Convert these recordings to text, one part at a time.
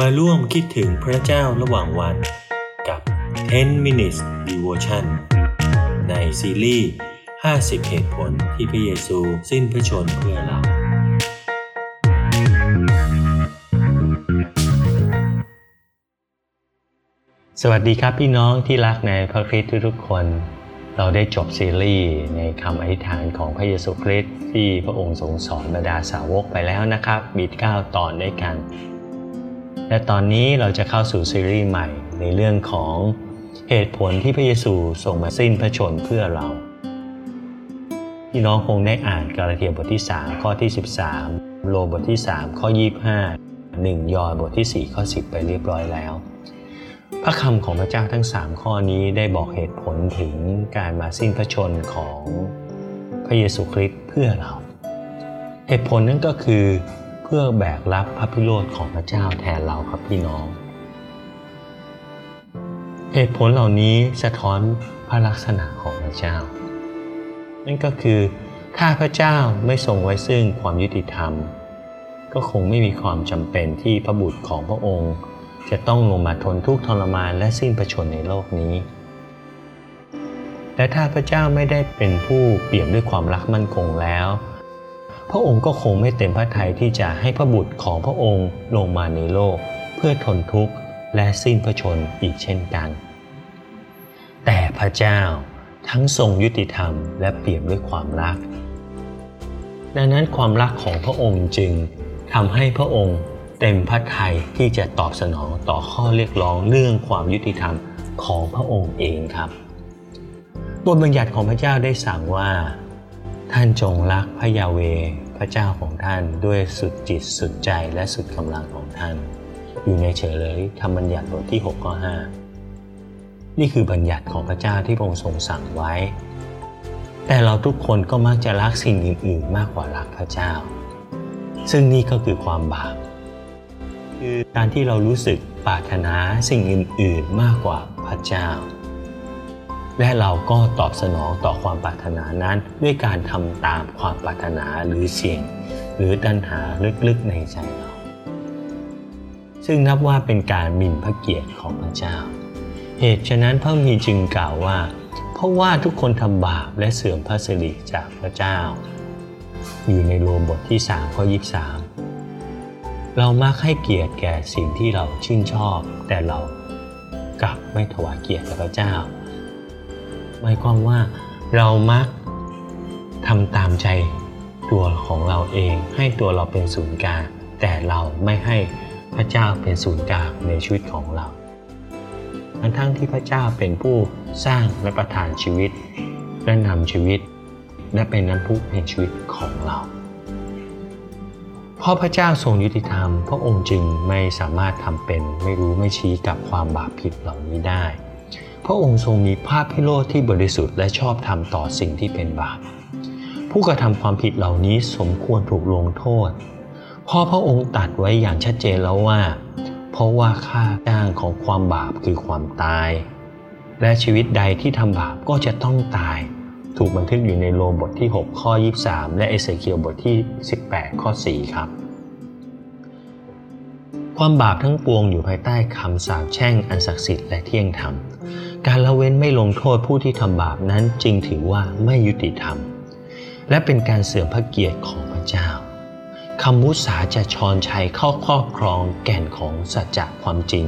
มาร่วมคิดถึงพระเจ้าระหว่างวันกับ 10 minutes devotion ในซีรีส์ 50 เหตุผลที่พระเยซูสิ้นพระชนเพื่อเรา สวัสดีครับพี่น้องที่รักในพระคริสต์ทุกๆคน เราได้จบซีรีส์ในคำอธิษฐานของพระเยซูคริสต์ที่พระองค์ทรงสอนบรรดาสาวกไปแล้วนะครับ มี 9 ตอนด้วยกัน และตอนนี้เราจะเข้าสู่ซีรีส์ใหม่ในเรื่องของเหตุผลที่พระเยซูทรงมาสิ้นพระชนเพื่อเรา พี่น้องคงได้อ่านกาลาเทียบทที่ 3 ข้อที่ 13 โลบทที่ 3 ข้อ 25 1 ยอห์นบทที่ 4 ข้อ 10 ไปเรียบร้อยแล้ว พระคำของพระเจ้าทั้ง 3 ข้อนี้ได้บอกเหตุผลถึงการมาสิ้นพระชนของพระเยซูคริสต์เพื่อเรา เหตุผลนั้นก็คือ เพื่อแบกรับพระพิโรธของพระเจ้าแทนเราครับพี่น้อง เหตุผลเหล่านี้สะท้อนพระลักษณะของพระเจ้า นั่นก็คือถ้าพระเจ้าไม่ทรงไว้ซึ่งความยุติธรรม ก็คงไม่มีความจำเป็นที่พระบุตรของพระองค์ จะต้องลงมาทนทุกข์ทรมานและสิ้นประชนในโลกนี้และถ้าพระเจ้าไม่ได้เป็นผู้เปี่ยมด้วยความรักมั่นคงแล้ว พระองค์ก็คงไม่เต็มพระทัยที่จะให้พระบุตรของพระองค์ลงมาในโลก เพื่อทนทุกข์และสิ้นพระชนอีกเช่นกัน แต่พระเจ้าทั้งทรงยุติธรรมและเปี่ยมด้วยความรัก ดังนั้นความรักของพระองค์จึงทำให้พระองค์เต็มพระทัยที่จะตอบสนองต่อข้อเรียกร้องเรื่องความยุติธรรมของพระองค์เองครับ บทบัญญัติของพระเจ้าได้สั่งว่า ท่านจงรักพระยาเว พระเจ้าของท่านด้วยสุดจิตสุดใจและสุดกำลังของท่าน อยู่ในเฉลยธรรมบัญญัติบทที่6ข้อ5นี่คือบัญญัติของพระเจ้าที่พระองค์ทรงสั่งไว้ แต่เราทุกคนก็มักจะรักสิ่งอื่นๆ มากกว่ารักพระเจ้า ซึ่งนี่ก็คือความบาปคือการที่เรารู้สึกปรารถนาสิ่งอื่นๆ มากกว่าพระเจ้า และเราก็ตอบสนองต่อความปรารถนานั้น ด้วยการทำตามความปรารถนาหรือเสี่ยง หรือตัณหาลึกๆในใจเรา ซึ่งนับว่าเป็นการหมิ่นพระเกียรติของพระเจ้า เหตุฉะนั้นพระมีจึงกล่าวว่า เพราะว่าทุกคนทำบาปและเสื่อมพระสิริจากพระเจ้า อยู่ในโรมบทที่3ข้อ23 เรามักให้เกียรติแก่สิ่งที่เราชื่นชอบ แต่เรากลับไม่ถวายเกียรติแก่พระเจ้า หมายความว่าเรามักทำตามใจตัวของเราเอง ให้ตัวเราเป็นศูนย์กลางแต่เราไม่ให้พระเจ้าเป็นศูนย์กลางในชีวิตของเราทั้งทั้งที่พระเจ้าเป็นผู้สร้างและประทานชีวิต และนำชีวิต และเป็นน้ำพุแห่งชีวิตของเราเพราะพระเจ้าทรงยุติธรรม พระองค์จึงไม่สามารถทำเป็นไม่รู้ไม่ชี้กับความบาปผิดเหล่านี้ได้ พระองค์ทรงมีภาพพิโรธที่บริสุทธิ์และชอบธรรมต่อสิ่งที่เป็นบาป ผู้กระทำความผิดเหล่านี้สมควรถูกลงโทษเพราะพระองค์ตัดไว้อย่างชัดเจนแล้วว่า เพราะว่าค่าจ้างของความบาปคือความตาย และชีวิตใดที่ทำบาปก็จะต้องตาย ถูกบันทึกอยู่ในโรมบทที่ 6 ข้อ 23 และเอเสเคียลบทที่ 18 ข้อ 4 ครับ ความบาปทั้งปวงอยู่ภายใต้คำสาปแช่งอันศักดิ์สิทธิ์และเที่ยงธรรม การละเว้นไม่ลงโทษผู้ที่ทำบาปนั้นจึงถือว่าไม่ยุติธรรม และเป็นการเสื่อมพระเกียรติของพระเจ้าคำมุสาจะชอนชัยเข้าครอบครองแก่นของสัจจะความจริง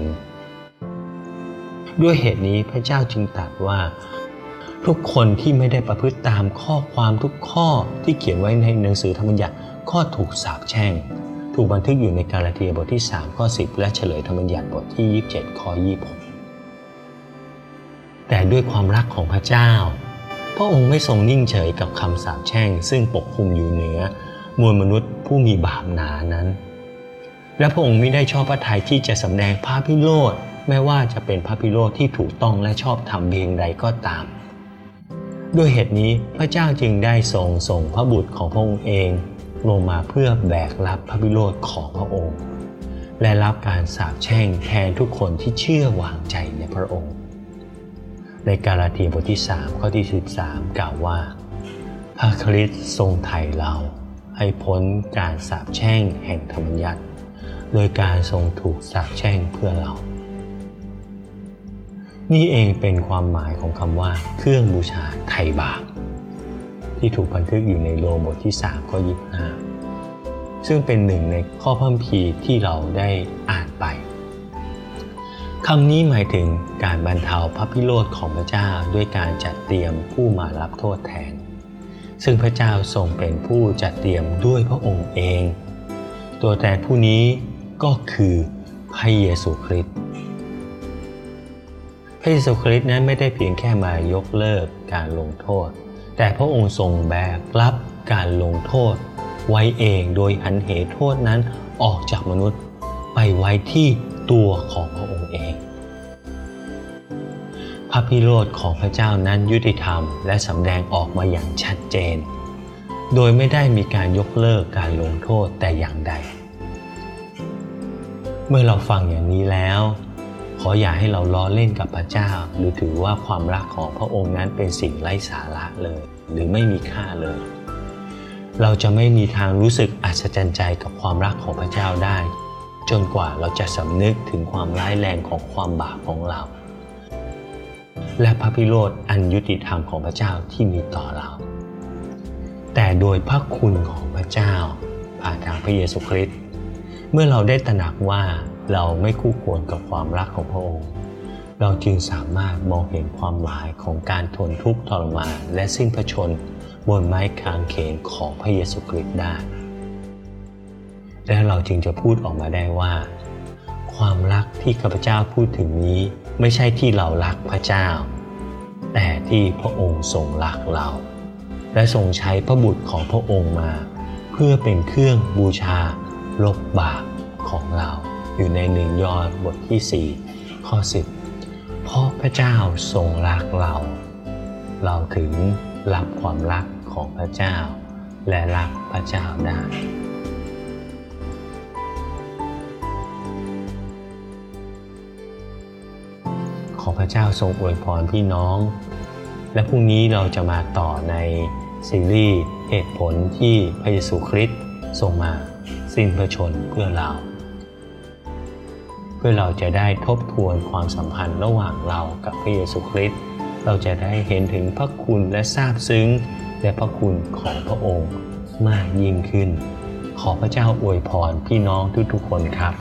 ด้วยเหตุนี้พระเจ้าจึงตรัสว่า ทุกคนที่ไม่ได้ประพฤติตามข้อความทุกข้อที่เขียนไว้ในหนังสือธรรมบัญญัติก็ถูกสาปแช่ง ถูกบันทึกอยู่ในกาลาเทียบทที่ 3 ข้อ 10 และเฉลยธรรมบัญญัติบทที่ 27 ข้อ 26 แต่ด้วยความรักของพระเจ้า พระองค์ไม่ทรงนิ่งเฉยกับคำสาปแช่ง ซึ่งปกคลุมอยู่เหนือมวลมนุษย์ผู้มีบาปหนานั้น และพระองค์ไม่ได้ชอบพระทัยที่จะสำแดงพระพิโรธแม้ว่าจะเป็นพระพิโรธที่ถูกต้องและชอบธรรมเพียงใดก็ตาม ด้วยเหตุนี้พระเจ้าจึงได้ทรงส่งพระบุตรของพระองค์เองลงมาเพื่อแบกรับพระพิโรธของพระองค์ และรับการสาปแช่งแทนทุกคนที่เชื่อวางใจในพระองค์ ในกาลาเทียบทที่ 3 ข้อที่ 13 กล่าวว่าพระคริสต์ทรงไถ่เราให้พ้นการสาปแช่งแห่งธรรมยัติโดยการทรงถูกสาปแช่งเพื่อเรา นี่เองเป็นความหมายของคำว่า เครื่องบูชาไถ่บาปที่ถูกบันทึกอยู่ในโรมบทที่3ข้อ25ซึ่งเป็นหนึ่งในข้อพัมพีที่เราได้อ่านไป คำนี้หมายถึงการบรรเทาพระพิโรธของพระเจ้าด้วยการจัดเตรียมผู้มารับโทษแทน ซึ่งพระเจ้าทรงเป็นผู้จัดเตรียมด้วยพระองค์เอง ตัวแทนผู้นี้ก็คือพระเยซูคริสต์พระเยซูคริสต์นั้นไม่ได้เพียงแค่มายกเลิกการลงโทษ แต่พระองค์ทรงแบกรับการลงโทษ ไว้เองโดยหันเหโทษนั้นออกจากมนุษย์ไปไว้ที่ ตัวของพระองค์เอง พระพิโรธของพระเจ้านั้นยุติธรรมและสำแดงออกมาอย่างชัดเจน โดยไม่ได้มีการยกเลิกการลงโทษแต่อย่างใด เมื่อเราฟังอย่างนี้แล้ว ขออย่าให้เราล้อเล่นกับพระเจ้า หรือถือว่าความรักของพระองค์นั้นเป็นสิ่งไร้สาระเลย หรือไม่มีค่าเลยเราจะไม่มีทางรู้สึกอัศจรรย์ใจกับความรักของพระเจ้าได้ จนกว่าเราจะสำนึกถึงความร้ายแรงของความบาปของเรา และพระพิโรธอันยุติธรรมของพระเจ้าที่มีต่อเรา แต่โดยพระคุณของพระเจ้า ผ่านทางพระเยซูคริสต์เมื่อเราได้ตระหนักว่าเราไม่คู่ควรกับความรักของพระองค์ เราจึงสามารถมองเห็นความหมายของการทนทุกข์ทรมานและสิ้นพระชน บนไม้คางเขนของพระเยซูคริสต์ได้ และเราจึงจะพูดออกมาได้ว่า ความรักที่ข้าพเจ้าพูดถึงนี้ไม่ใช่ที่เรารักพระเจ้า แต่ที่พระองค์ทรงรักเรา และทรงใช้พระบุตรของพระองค์มา เพื่อเป็นเครื่องบูชา ลบบาปของเรา อยู่ในหนึ่งยอห์นบทที่ 4 ข้อ 10 เพราะพระเจ้าทรงรักเรา เราถึงรับความรักของพระเจ้า และรักพระเจ้าได้ ขอพระเจ้าทรงอวยพรพี่น้อง และพรุ่งนี้เราจะมาต่อในซีรีส์เหตุผลที่พระเยซูคริสต์ทรงมาสิ้นพระชนเพื่อเรา เพื่อเราจะได้ทบทวนความสัมพันธ์ระหว่างเรากับพระเยซูคริสต์เราจะได้เห็นถึงพระคุณและทราบซึ้งและพระคุณของพระองค์มากยิ่งขึ้น ขอพระเจ้าอวยพรพี่น้องทุกๆคนครับ